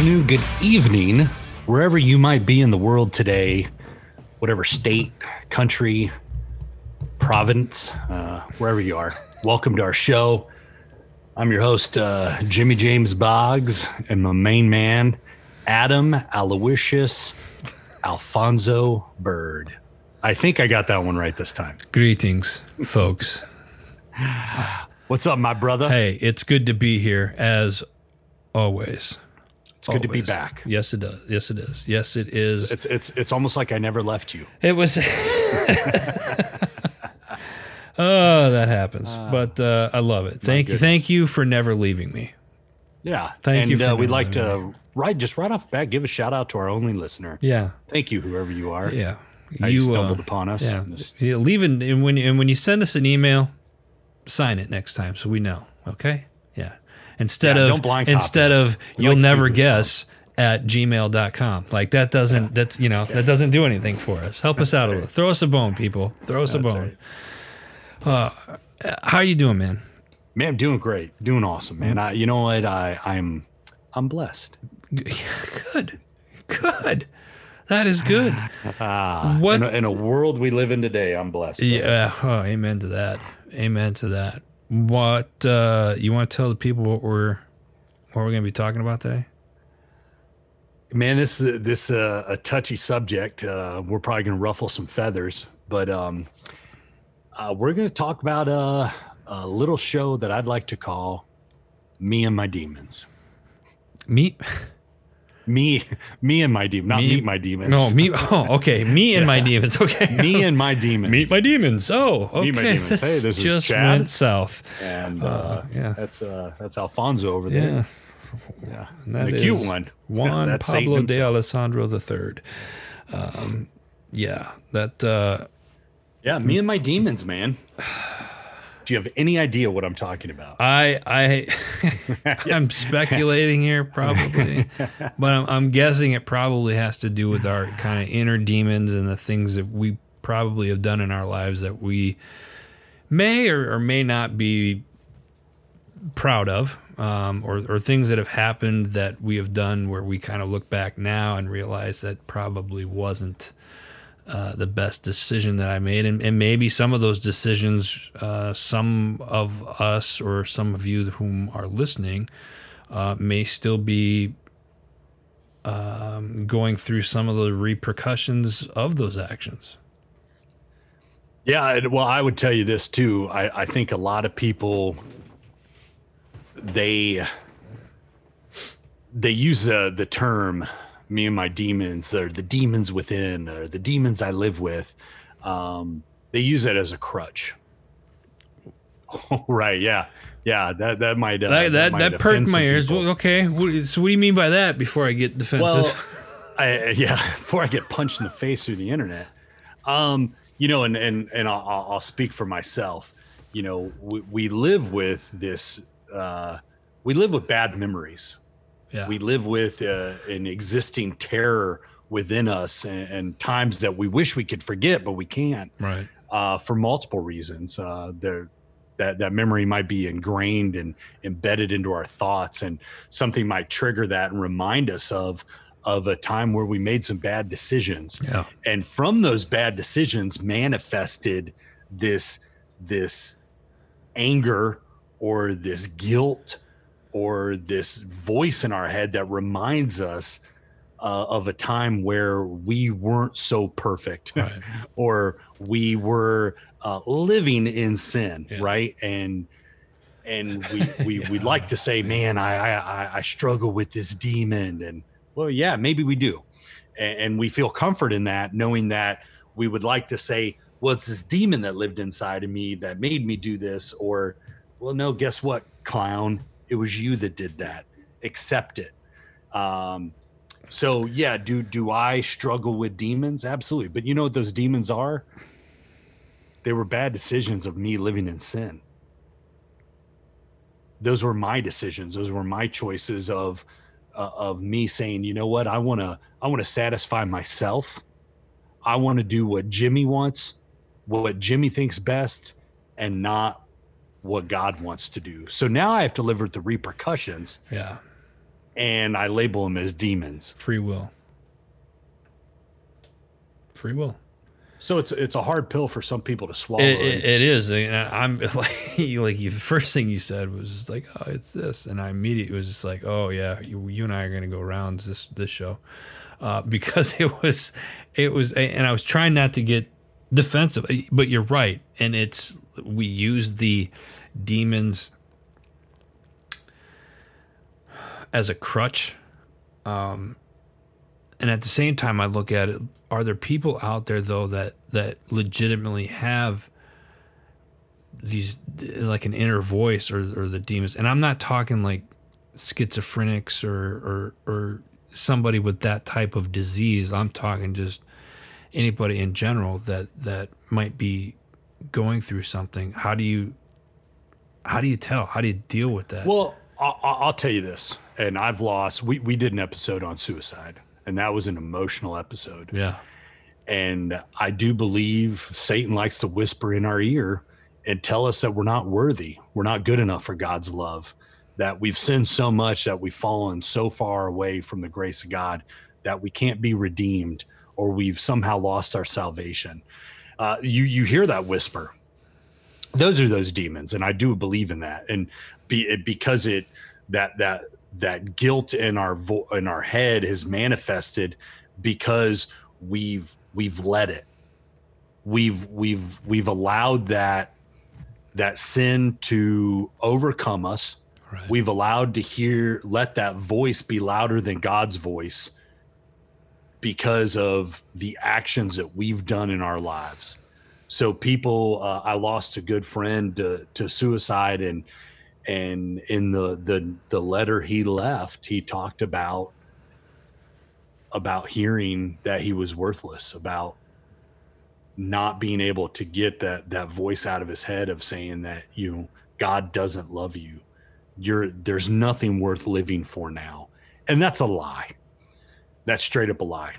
afternoon, good evening, wherever you might be in the world today, whatever state, country, province, uh, wherever you are. Welcome to our show. I'm your host, uh, Jimmy James Boggs, and my main man, Adam Aloysius Alfonso Bird. I think I got that one right this time. Greetings, folks. What's up, my brother? Hey, it's good to be here as always. It's good to be back. Yes, it does. Yes, it is. Yes, it is. It's it's it's almost like I never left you. It was. oh, that happens. but uh, I love it. Thank you. Thank you for never leaving me. Yeah. Thank and, you for uh, we'd like leaving to right just right off the bat give a shout out to our only listener. Yeah. Thank you, whoever you are. Yeah. How you, uh, stumbled upon us. Yeah. Yeah. Leave it, and when and when you send us an email, sign it next time so we know. Okay. Yeah. Instead Yeah, of instead of you'll like never guess at gmail.com. Like that doesn't that's you know that doesn't do anything for us. Help us out a little. Throw us a bone, people. Throw us a That's bone. Uh, how you doing, man? Man, I'm doing great. Doing awesome, man. I you know what? I I'm I'm blessed. Good. Good. That is good. Ah, What- in a, in a world we live in today, I'm blessed. Yeah. Oh, amen to that. Amen to that. What uh, you want to tell the people what we're what we're going to be talking about today? Man, this is this uh, a touchy subject. Uh, we're probably going to ruffle some feathers, but um, uh, we're going to talk about uh, a little show that I'd like to call "Me and My Demons." Meet Me, me and my demon, not Me- meet my demons. no me. Oh, okay. Me and my demons. Okay. me and my demons. meet my demons. Oh, okay. Meet my demons. Hey, this is just Chad. went south. and uh, yeah. that's uh, that's Alfonso over Yeah. there. Yeah, That the cute is one. Juan Pablo de. Alessandro III. Um, yeah. That. Uh, Yeah, me and my demons, man. You have any idea what I'm talking about? I I I'm speculating here probably, but I'm, I'm guessing it probably has to do with our kind of inner demons and the things that we probably have done in our lives that we may or, or may not be proud of, um, or or things that have happened that we have done where we kind of look back now and realize that probably wasn't uh, the best decision that I made, and, and maybe some of those decisions, uh, some of us or some of you whom are listening, uh, may still be um, going through some of the repercussions of those actions. Yeah, well, I would tell you this too. I, I think a lot of people they they use uh, the term "me and my demons" or the demons within or the demons I live with. Um, they use it as a crutch. right? Yeah, yeah. That that might uh, That that, might that perked my ears. Well, okay, what, so what do you mean by that? Before I get defensive, Well, I, yeah, before I get punched in the face through the internet, um, you know, and and and I'll, I'll I'll speak for myself. You know, we, we live with this. Uh, we live with bad memories. Yeah, We live with uh, an existing terror within us, and, and times that we wish we could forget, but we can't right, uh, for multiple reasons. Uh, there, that that memory might be ingrained and embedded into our thoughts, and something might trigger that and remind us of of a time where we made some bad decisions. yeah, And from those bad decisions, manifested this this anger or this guilt or this voice in our head that reminds us uh, of a time where we weren't so perfect right, or we were uh, living in sin, Yeah. right? And and we we we'd like to say, man, I, I I- I struggle with this demon, and well, yeah, maybe we do, and, and we feel comfort in that, knowing that we would like to say, well, it's this demon that lived inside of me that made me do this, or well, no, guess what, clown, it was you that did that. Accept it. Um, so yeah, do do I struggle with demons? Absolutely. But you know what those demons are? They were bad decisions of me living in sin. Those were my decisions. Those were my choices of uh, of me saying, you know what, I want to I want to satisfy myself. I want to do what Jimmy wants, what Jimmy thinks best, and not what God wants to do. So now I have to live with the repercussions yeah, and I label them as demons. Free will. Free will. So it's it's a hard pill for some people to swallow. It, it, it is. And I'm like, like the first thing you said was just like, oh, it's this, and I immediately was just like, oh yeah, you, you and I are gonna go rounds this this show, uh, because it was, it was, and I was trying not to get defensive, but you're right, and it's we use the demons as a crutch, um, and at the same time, I look at it are there people out there though that that legitimately have these like an inner voice or, or the demons? And i'm not talking like schizophrenics or, or or somebody with that type of disease. I'm talking just anybody in general that that might be going through something how do you how do you tell how do you deal with that well i'll, I'll tell you this and i've lost we, we did an episode on suicide and that was an emotional episode. Yeah. And I do believe Satan likes to whisper in our ear and tell us that we're not worthy, we're not good enough for God's love, that we've sinned so much that we've fallen so far away from the grace of God that we can't be redeemed or we've somehow lost our salvation. Uh, you you hear that whisper. Those are those demons, and I do believe in that. And be, because it that that that guilt in our vo- in our head has manifested because we've we've let it we've we've we've allowed that that sin to overcome us right. we've allowed to hear let that voice be louder than god's voice because of the actions that we've done in our lives. So people uh, i lost a good friend to, to suicide and and in the the the letter he left he talked about about hearing that he was worthless about not being able to get that that voice out of his head of saying that you know, God doesn't love you. You're there's nothing worth living for now. And that's a lie that's straight up a lie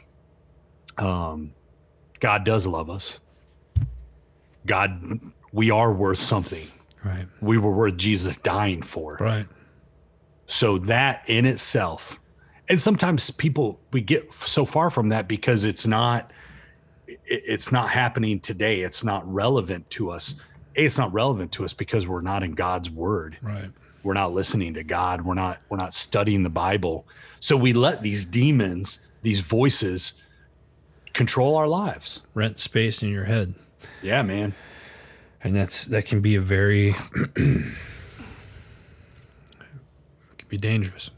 um God does love us God we are worth something Right. We were worth Jesus dying for. Right. So that in itself, and sometimes people we get so far from that because it's not it's not happening today. It's not relevant to us. It's not relevant to us because we're not in God's word. Right. We're not listening to God. We're not we're not studying the Bible. So we let these demons, these voices control our lives. Rent space in your head. Yeah, man and that's that can be a very can be dangerous.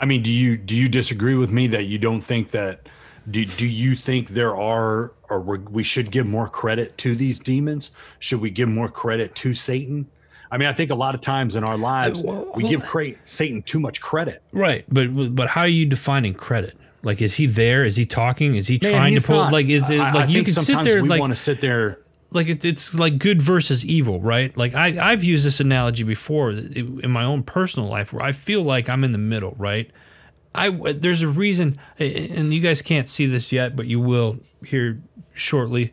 I mean, do you do you disagree with me that you don't think that do do you think there are or we should give more credit to these demons? Should we give more credit to Satan? I mean, I think a lot of times in our lives well, we give cra- Satan too much credit. Right, but but how are you defining credit? Like, is he there? Is he talking? Is he Man, trying to pull? Not, like, is it like I you can sit there? We like, want to sit there like it, it's like good versus evil, right? Like I, I've used this analogy before in my own personal life where I feel like I'm in the middle, right? I there's a reason, and you guys can't see this yet, but you will here shortly.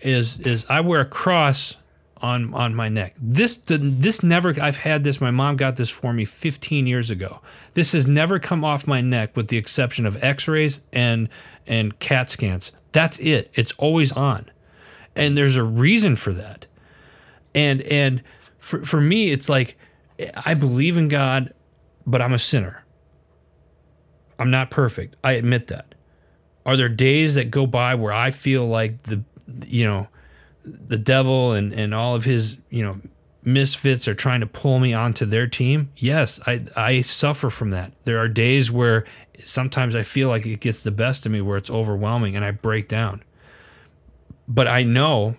Is is I wear a cross on on my neck. This this never I've had this. My mom got this for me 15 years ago. This has never come off my neck with the exception of X-rays and and CAT scans. That's it. It's always on and there's a reason for that and and for, for me it's like i believe in god but i'm a sinner i'm not perfect i admit that are there days that go by where i feel like the you know the devil and and all of his you know misfits are trying to pull me onto their team yes i i suffer from that there are days where sometimes i feel like it gets the best of me where it's overwhelming and i break down but I know,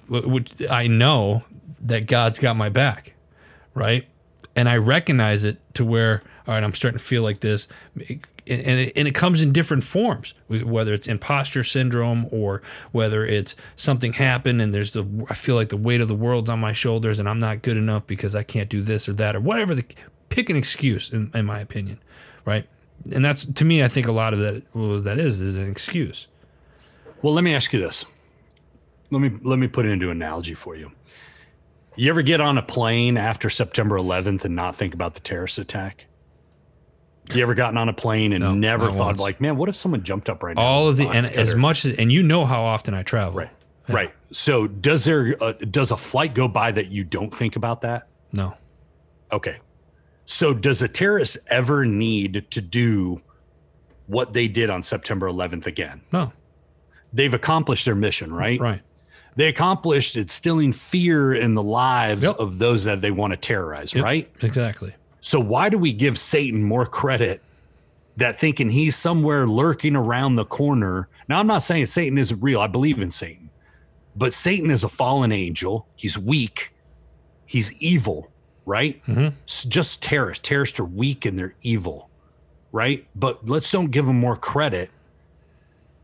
I know that God's got my back, right? And I recognize it to where, all right, I'm starting to feel like this, and it, and it comes in different forms, whether it's imposter syndrome or whether it's something happened and there's the, I feel like the weight of the world's on my shoulders and I'm not good enough because I can't do this or that or whatever. The pick an excuse, in, in my opinion, right? And that's to me, I think a lot of that, well, that is, is an excuse. Well, let me ask you this let me let me put it into an analogy for you. You ever get on a plane after September 11th and not think about the terrorist attack? You ever gotten on a plane and No, never thought once. like, man, what if someone jumped up right now? All of the Oh, and as much as and you know how often I travel. right, right. So does there uh, does a flight go by that you don't think about that? No. Okay. So does a terrorist ever need to do what they did on September 11th again? No. They've accomplished their mission, right? Right. They accomplished instilling fear in the lives Yep. of those that they want to terrorize, Yep, right? Exactly. So why do we give Satan more credit that thinking he's somewhere lurking around the corner? Now I'm not saying Satan isn't real. I believe in Satan. But Satan is a fallen angel. He's weak. He's evil, right? Mhm. S- Just terrorists. Terrorists are weak and they're evil, right? But let's don't give them more credit.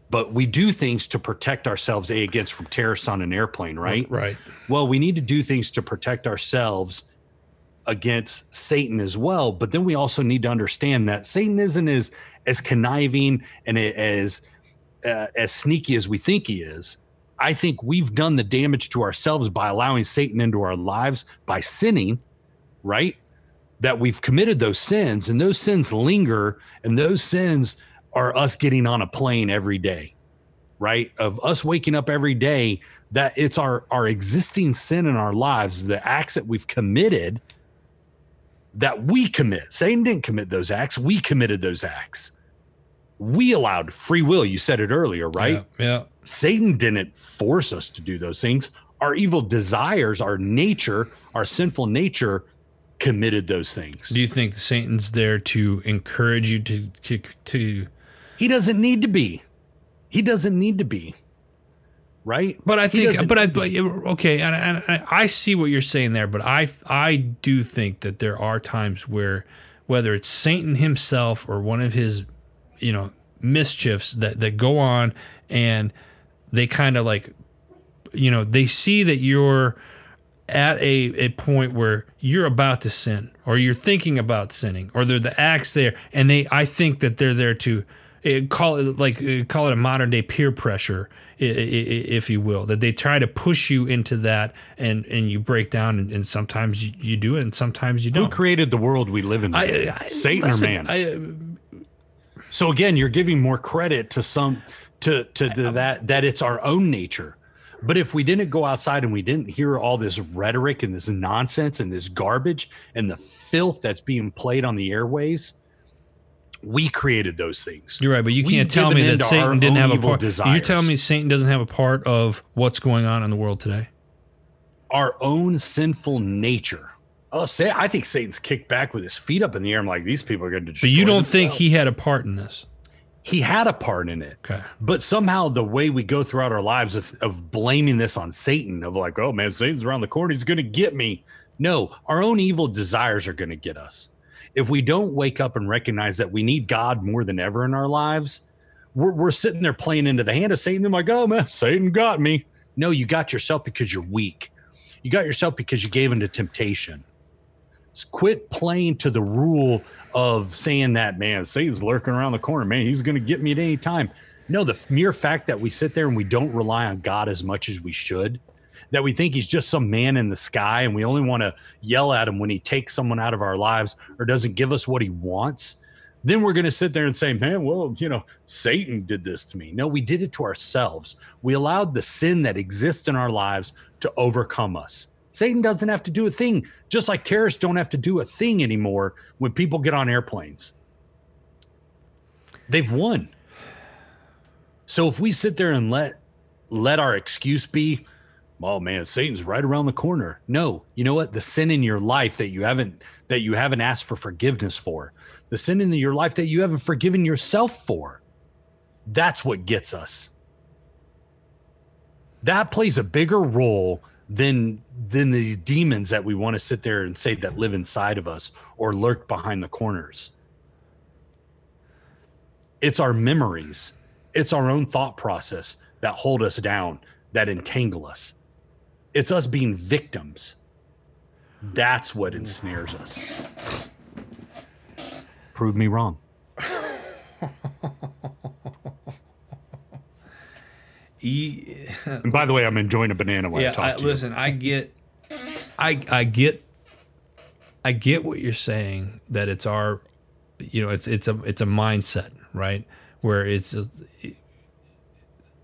But we do things to protect ourselves a against from terrorists on an airplane, right? Right. well, we need to do things to protect ourselves against Satan as well. But then we also need to understand that Satan isn't as as conniving and as uh, as sneaky as we think he is. I think we've done the damage to ourselves by allowing Satan into our lives by sinning, right? That we've committed those sins and those sins linger and those sins are us getting on a plane every day, right? Of us waking up every day that it's our our existing sin in our lives, the acts that we've committed that we commit. Satan didn't commit those acts, we committed those acts. We allowed free will. You said it earlier, right? Yeah. yeah. Satan didn't force us to do those things. Our evil desires, our nature, our sinful nature committed those things. Do you think Satan's there to encourage you to to, to He doesn't need to be. He doesn't need to be. Right? But I think, but I, but, okay, and, and, and I see what you're saying there, but I, I do think that there are times where, whether it's Satan himself or one of his, you know, mischiefs that that go on, and they kind of like, you know, they see that you're at a, a point where you're about to sin or you're thinking about sinning or they're the acts there and they I think that they're there to eh, call it like eh, call it a modern day peer pressure if you will that they try to push you into that and and you break down and, and sometimes you, you do it and sometimes you don't Who created the world we live in? I, I, Satan listen, or man? I, So again, you're giving more credit to some to to the, that that it's our own nature. But if we didn't go outside and we didn't hear all this rhetoric and this nonsense and this garbage and the filth that's being played on the airways, we created those things. You're right, but you We've can't tell me that Satan didn't have a part. You're telling me Satan doesn't have a part of what's going on in the world today? our own sinful nature. Oh, say I think Satan's kicked back with his feet up in the air. I'm like, these people are going to. But you don't think he had a part in this? he had a part in it? Okay. But somehow the way we go throughout our lives of, of blaming this on Satan, of like, oh man, Satan's around the corner, he's gonna get me. No, our own evil desires are gonna get us. If we don't wake up and recognize that we need God more than ever in our lives, we're, we're sitting there playing into the hand of Satan. I'm like, oh man, Satan got me. No, you got yourself because you're weak. You got yourself because you gave into temptation. Just quit playing to the rule of saying that, man, Satan's lurking around the corner, man, he's going to get me at any time. No, the mere fact that we sit there and we don't rely on God as much as we should, that we think he's just some man in the sky and we only want to yell at him when he takes someone out of our lives or doesn't give us what he wants, then we're going to sit there and say, man, well, you know, Satan did this to me. No, we did it to ourselves. We allowed the sin that exists in our lives to overcome us. Satan doesn't have to do a thing, just like terrorists don't have to do a thing anymore when people get on airplanes. They've won. So if we sit there and let let our excuse be, oh man, Satan's right around the corner. No, you know what? The sin in your life that you haven't that you haven't asked for forgiveness for, the sin in your life that you haven't forgiven yourself for, that's what gets us. That plays a bigger role than than the demons that we want to sit there and say that live inside of us or lurk behind the corners. It's our memories. It's our own thought process that hold us down, that entangle us. It's us being victims. That's what ensnares us. Prove me wrong. And by the way, I'm enjoying a banana while I yeah, talk I, to you. listen, I get, I I get, I get what you're saying that it's our, you know it's it's a it's a mindset right where it's a,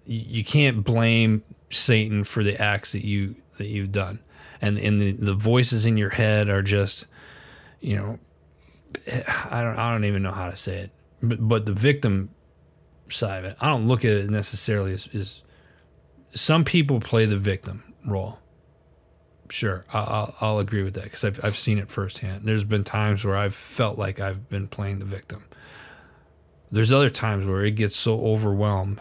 you can't blame Satan for the acts that you that you've done, and and the, the voices in your head are just, you know, I don't I don't even know how to say it, but but the victim side of it, I don't look at it necessarily as, as some people play the victim role. Sure, I'll, I'll agree with that because I've, I've seen it firsthand. There's been times where I've felt like I've been playing the victim. There's other times where it gets so overwhelmed,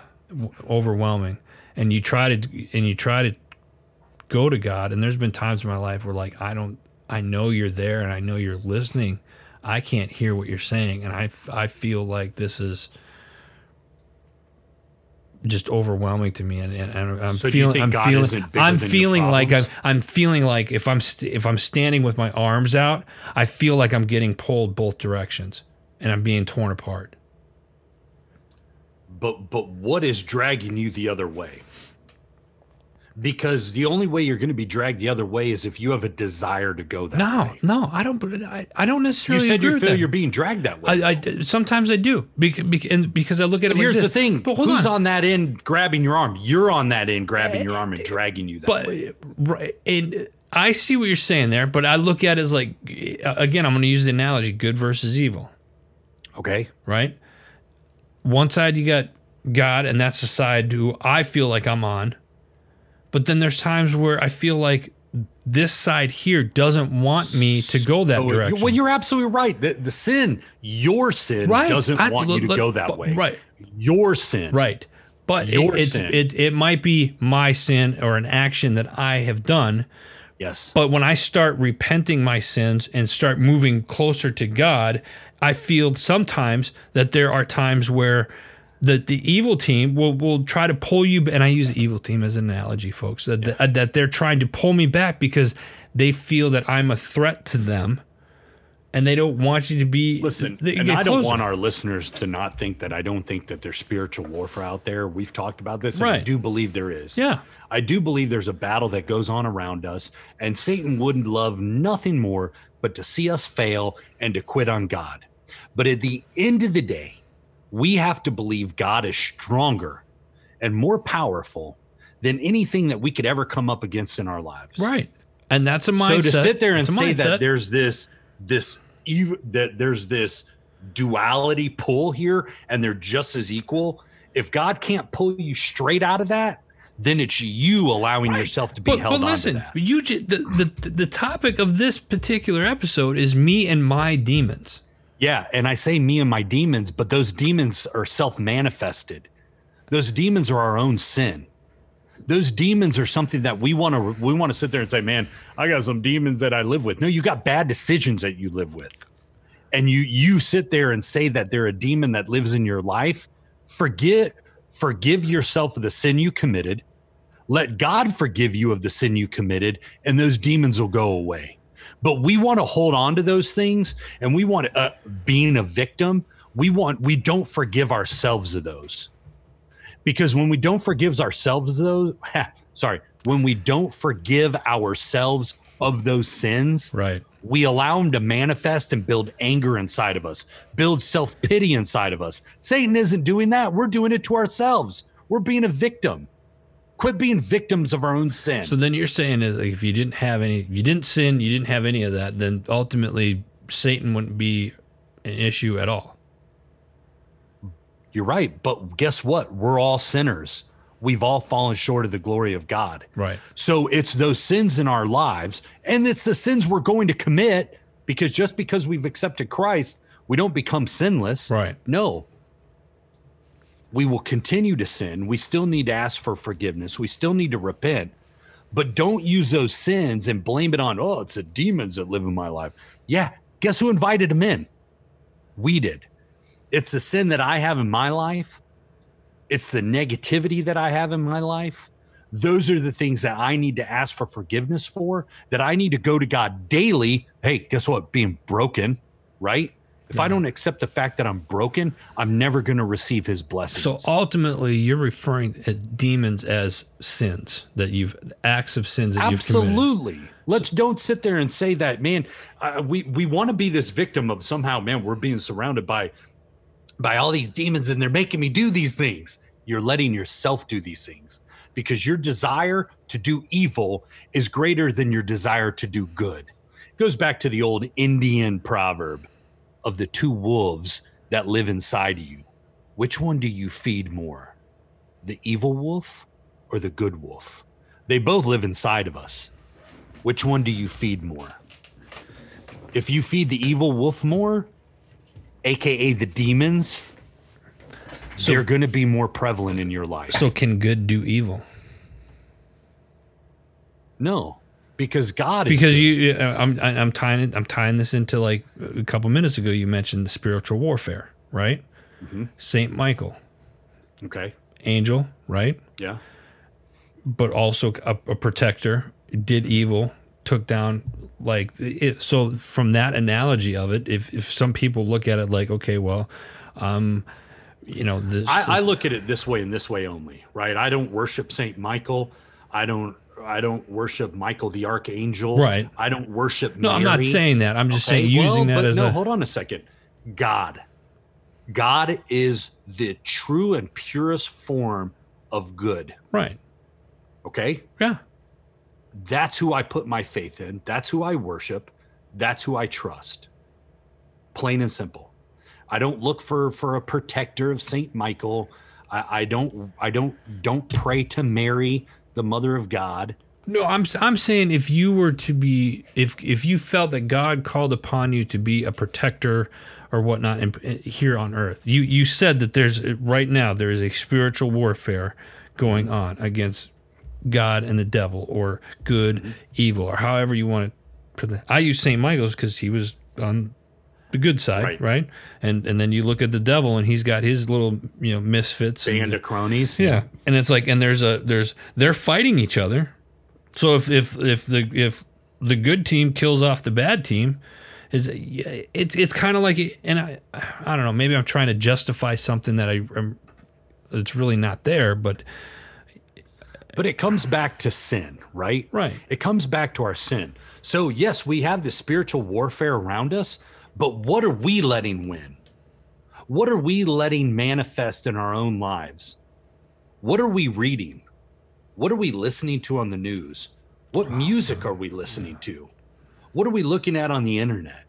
overwhelming, and you try to and you try to go to God. And there's been times in my life where like I don't, I know you're there and I know you're listening. I can't hear what you're saying, and I I feel like this is just overwhelming to me, and, and, and I'm So feeling, I'm God feeling, I'm feeling like I'm. I'm feeling like if I'm st- if I'm standing with my arms out, I feel like I'm getting pulled both directions, and I'm being torn apart. But but what is dragging you the other way because the only way you're going to be dragged the other way is if you have a desire to go that No, way no, no, I don't. I, I don't necessarily. you said agree you feel you're being dragged that way I, I sometimes I do because because, because I look at it. like here's this. the thing But hold who's on. on that end grabbing your arm you're on that end grabbing your arm and dragging you that But way right, and I see what you're saying there. But I look at it as like again, I'm going to use the analogy: good versus evil. okay Right. One side you got God, and that's the side who I feel like I'm on. But then there's times where I feel like this side here doesn't want me to go that Oh, direction. well you're absolutely right the, the sin your sin Right. doesn't I- want you to go that but- way right. your sin Right. But Your it's, sin. it it might be my sin or an action that I have done. yes But when I start repenting my sins and start moving closer to God, I feel sometimes that there are times where the, the evil team will, will try to pull you and I use the evil team as an analogy, folks, that, that, that they're trying to pull me back because they feel that I'm a threat to them and they don't want you to be Listen, they and I don't want our listeners to not think that I don't think that there's spiritual warfare out there. We've talked about this, and I do believe there is. Yeah. I do believe there's a battle that goes on around us, and Satan wouldn't love nothing more but to see us fail and to quit on God. But at the end of the day, we have to believe God is stronger and more powerful than anything that we could ever come up against in our lives. Right. And that's a mindset. So to sit there and say mindset. that there's this this that there's this duality pull here and they're just as equal, if God can't pull you straight out of that, then it's you allowing yourself to be but, held but on listen, you the, the the topic of this particular episode is me and my demons. Yeah, and I say me and my demons, but those demons are self-manifested. Those demons are our own sin. Those demons are something that we want to we want to sit there and say, "Man, I got some demons that I live with." No, you got bad decisions that you live with. And you you sit there and say that they're a demon that lives in your life. Forget forgive yourself of the sin you committed. Let God forgive you of the sin you committed and those demons will go away but we want to hold on to those things and we want uh, being a victim we want we don't forgive ourselves of those because when we don't forgive ourselves of those sorry when we don't forgive ourselves of those sins Right. We allow them to manifest and build anger inside of us build self-pity inside of us satan isn't doing that we're doing it to ourselves we're being a victim quit being victims of our own sin So then you're saying that if you didn't have any, if you didn't sin, you didn't have any of that, then ultimately Satan wouldn't be an issue at all. You're right. But guess what? We're all sinners. We've all fallen short of the glory of God. Right. So it's those sins in our lives, and it's the sins we're going to commit because just because we've accepted Christ, we don't become sinless. Right. No. We will continue to sin. We still need to ask for forgiveness. We still need to repent. But don't use those sins and blame it on, oh, it's the demons that live in my life. Yeah. Guess who invited them in? We did. It's the sin that I have in my life. It's the negativity that I have in my life. Those are the things that I need to ask for forgiveness for, that I need to go to God daily. Hey, guess what? Being broken, right? If I don't accept the fact that I'm broken, I'm never going to receive his blessings. So ultimately, you're referring to demons as sins that you've acts of sins that you've. Absolutely. Let's don't sit there and say that, man. Uh, we we want to be this victim of somehow, man. We're being surrounded by by all these demons, and they're making me do these things. You're letting yourself do these things because your desire to do evil is greater than your desire to do good. It goes back to the old Indian proverb of the two wolves that live inside you. Which one do you feed more? The evil wolf or the good wolf? They both live inside of us. Which one do you feed more? If you feed the evil wolf more, aka the demons, so, they're going to be more prevalent in your life. So can good do evil? No, because God. Because you, I'm, I'm tying I'm tying this into like a couple minutes ago. You mentioned the spiritual warfare, right? Mm-hmm. Saint Michael. Okay. Angel, right? Yeah. But also a, a protector did evil, took down like it. So from that analogy of it, if if some people look at it like, okay, well, um, you know, this. I, I look at it this way and this way only, right? I don't worship Saint Michael. I don't I don't worship Michael the archangel. Right. I don't worship. No, Mary. I'm not saying that. I'm just okay, saying using well, that as no. A... Hold on a second. God. God is the true and purest form of good. Right. Okay. Yeah. That's who I put my faith in. That's who I worship. That's who I trust. Plain and simple. I don't look for for a protector of Saint Michael. I, I don't I don't don't pray to Mary the mother of God. No, I'm I'm saying if you were to be if if you felt that God called upon you to be a protector or whatnot in, in, here on earth. You you said that there's right now there is a spiritual warfare going on against God and the devil or good, mm-hmm. evil, or however you want to. I use St. Michael's because he was on the good side, right. right. And and then you look at the devil, and he's got his little you know misfits, band of cronies. Yeah, and it's like, and there's a there's they're fighting each other. So if if if the if the good team kills off the bad team, is it's it's kind of like, and I I don't know, maybe I'm trying to justify something that I am it's really not there, but but it comes back to sin, right? Right. It comes back to our sin. So yes, we have the spiritual warfare around us, but what are we letting win? What are we letting manifest in our own lives? What are we reading? What are we listening to on the news? What music are we listening to? What are we looking at on the internet?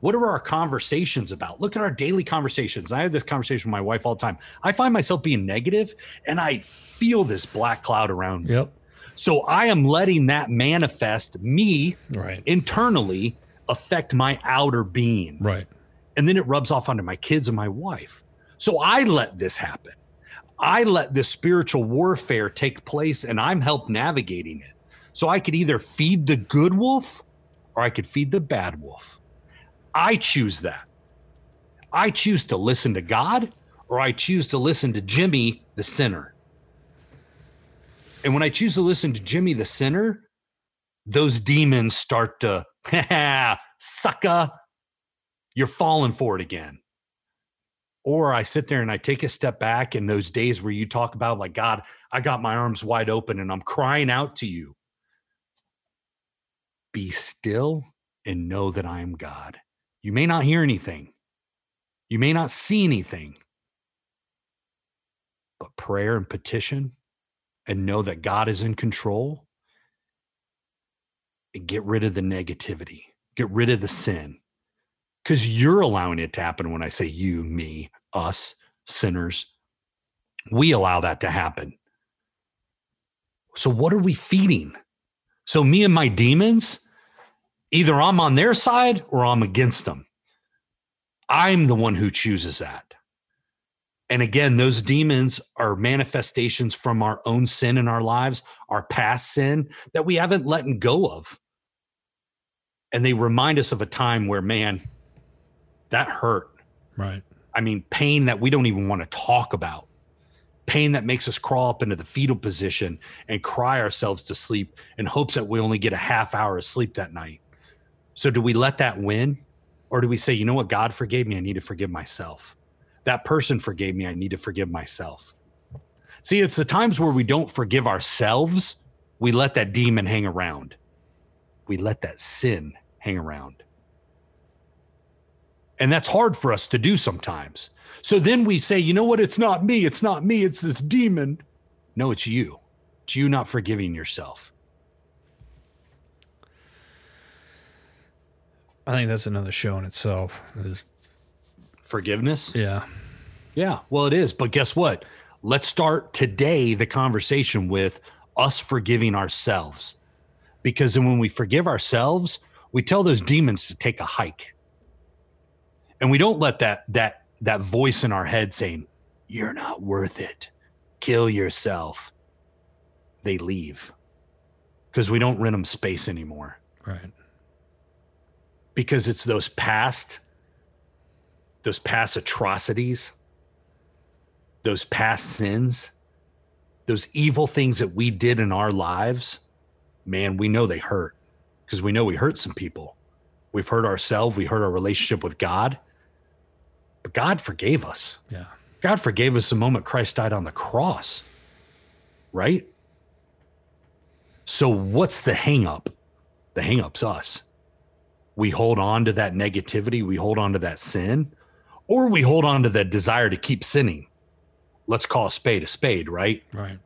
What are our conversations about? Look at our daily conversations. I have this conversation with my wife all the time. I find myself being negative and I feel this black cloud around me. Yep. So I am letting that manifest me right. internally affect my outer being. Right. And then it rubs off onto my kids and my wife. So I let this happen. I let this spiritual warfare take place and I'm helped navigating it. So I could either feed the good wolf or I could feed the bad wolf. I choose that. I choose to listen to God or I choose to listen to Jimmy the sinner. And when I choose to listen to Jimmy the sinner, those demons start to sucker, you're falling for it again. Or I sit there and I take a step back in those days where you talk about, like, God, I got my arms wide open and I'm crying out to you. Be still and know that I am God. You may not hear anything, you may not see anything, but prayer and petition and know that God is in control and get rid of the negativity, get rid of the sin. Because you're allowing it to happen when I say you, me, us, sinners. We allow that to happen. So, what are we feeding? So, me and my demons, either I'm on their side or I'm against them. I'm the one who chooses that. And again, those demons are manifestations from our own sin in our lives, our past sin that we haven't let go of. And they remind us of a time where man that hurt. Right. I mean pain that we don't even want to talk about. Pain that makes us crawl up into the fetal position and cry ourselves to sleep in hopes that we only get a half hour of sleep that night so do we let that win or do we say you know what god forgave me i need to forgive myself that person forgave me i need to forgive myself see it's the times where we don't forgive ourselves we let that demon hang around we let that sin hang around. And that's hard for us to do sometimes. So then we say, you know what? It's not me. It's not me. It's this demon. No, it's you. It's you not forgiving yourself. I think that's another show in itself. Is- Forgiveness? yeah. Yeah, well, it is. But guess what? Let's start today the conversation with us forgiving ourselves. Because then when we forgive ourselves, we tell those demons to take a hike. And we don't let that that that voice in our head saying, "You're not worth it. Kill yourself." They leave. Cuz we don't rent them space anymore. Right. Because it's those past those past atrocities those past sins, those evil things that we did in our lives, man, we know they hurt because we know we hurt some people. We've hurt ourselves, we hurt our relationship with God. But God forgave us. Yeah. God forgave us the moment Christ died on the cross. Right? So what's the hangup? The hangup's us. We hold on to that negativity, we hold on to that sin, or we hold on to that desire to keep sinning let's call a spade a spade, right? Right.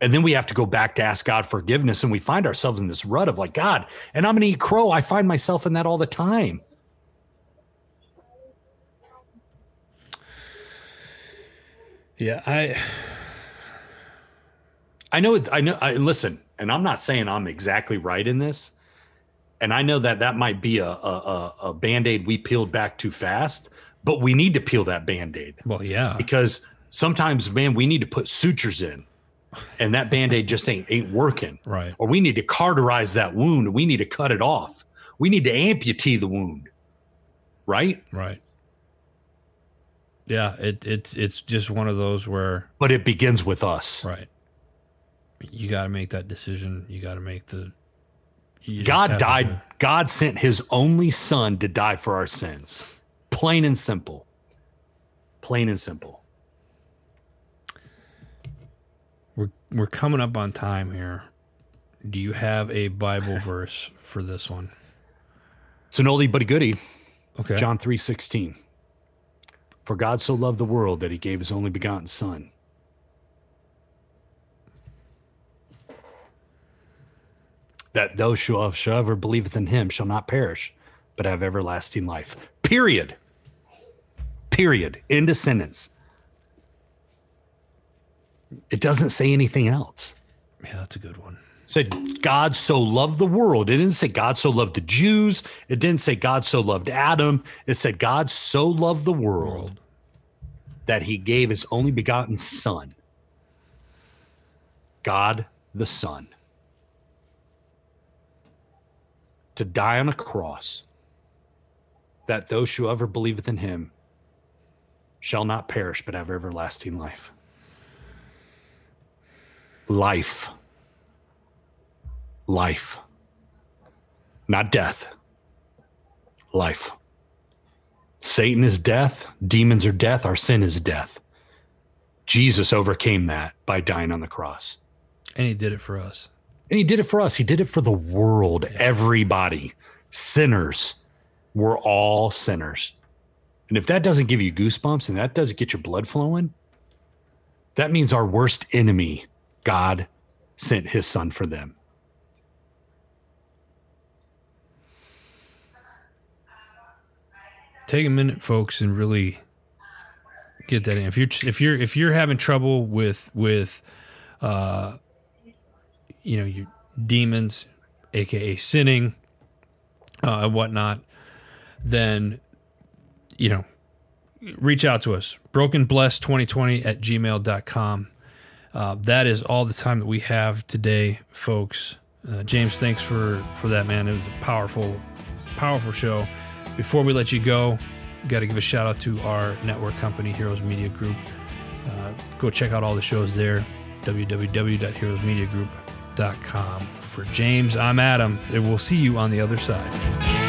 And then we have to go back to ask God forgiveness. And we find ourselves in this rut of like, God, and I'm going to eat crow. I find myself in that all the time. Yeah. I, I know, I know, I, listen, and I'm not saying I'm exactly right in this. And I know that that might be a, a, a, a band aid we peeled back too fast but we need to peel that band-aid well, yeah. because sometimes man we need to put sutures in and that band-aid just ain't ain't working Right. or we need to cauterize that wound we need to cut it off we need to amputee the wound right Right. Yeah. It, it's, it's just one of those where, but it begins with us right. You got to make that decision. You got to make the, god have to do died god sent his only son to die for our sins plain and simple plain and simple We're, we're coming up on time here. Do you have a Bible verse for this one? it's an oldie but a goodie Okay. John 3:16 For God so loved the world that he gave his only begotten son. That those ever believeth in him shall not perish, but have everlasting life. Period. Period. End of sentence. It doesn't say anything else Yeah, that's a good one. It said God so loved the world. It didn't say God so loved the Jews. It didn't say God so loved Adam. It said God so loved the world that he gave his only begotten son. God the Son. To die on a cross that those who ever believeth in him shall not perish but have everlasting life. Life life. Not death. Life. Satan is death. Demons are death. Our sin is death. Jesus overcame that by dying on the cross. And he did it for us. And he did it for us. He did it for the world, everybody. Sinners. We're all sinners. And if that doesn't give you goosebumps and that doesn't get your blood flowing, that means our worst enemy, God, sent his son for them. Take a minute, folks, and really get that in. If you're if you're if you're having trouble with with uh you know your demons, aka sinning, uh, and whatnot, then you know reach out to us. Brokenblessed2020 at gmail.com uh, that is all the time that we have today folks. Uh, james thanks for for that man. It was a powerful powerful show. Before we let you go got to give a shout out to our network company heroes media group. Uh, go check out all the shows there www.heroesmediagroup.com for james i'm adam. And we'll see you on the other side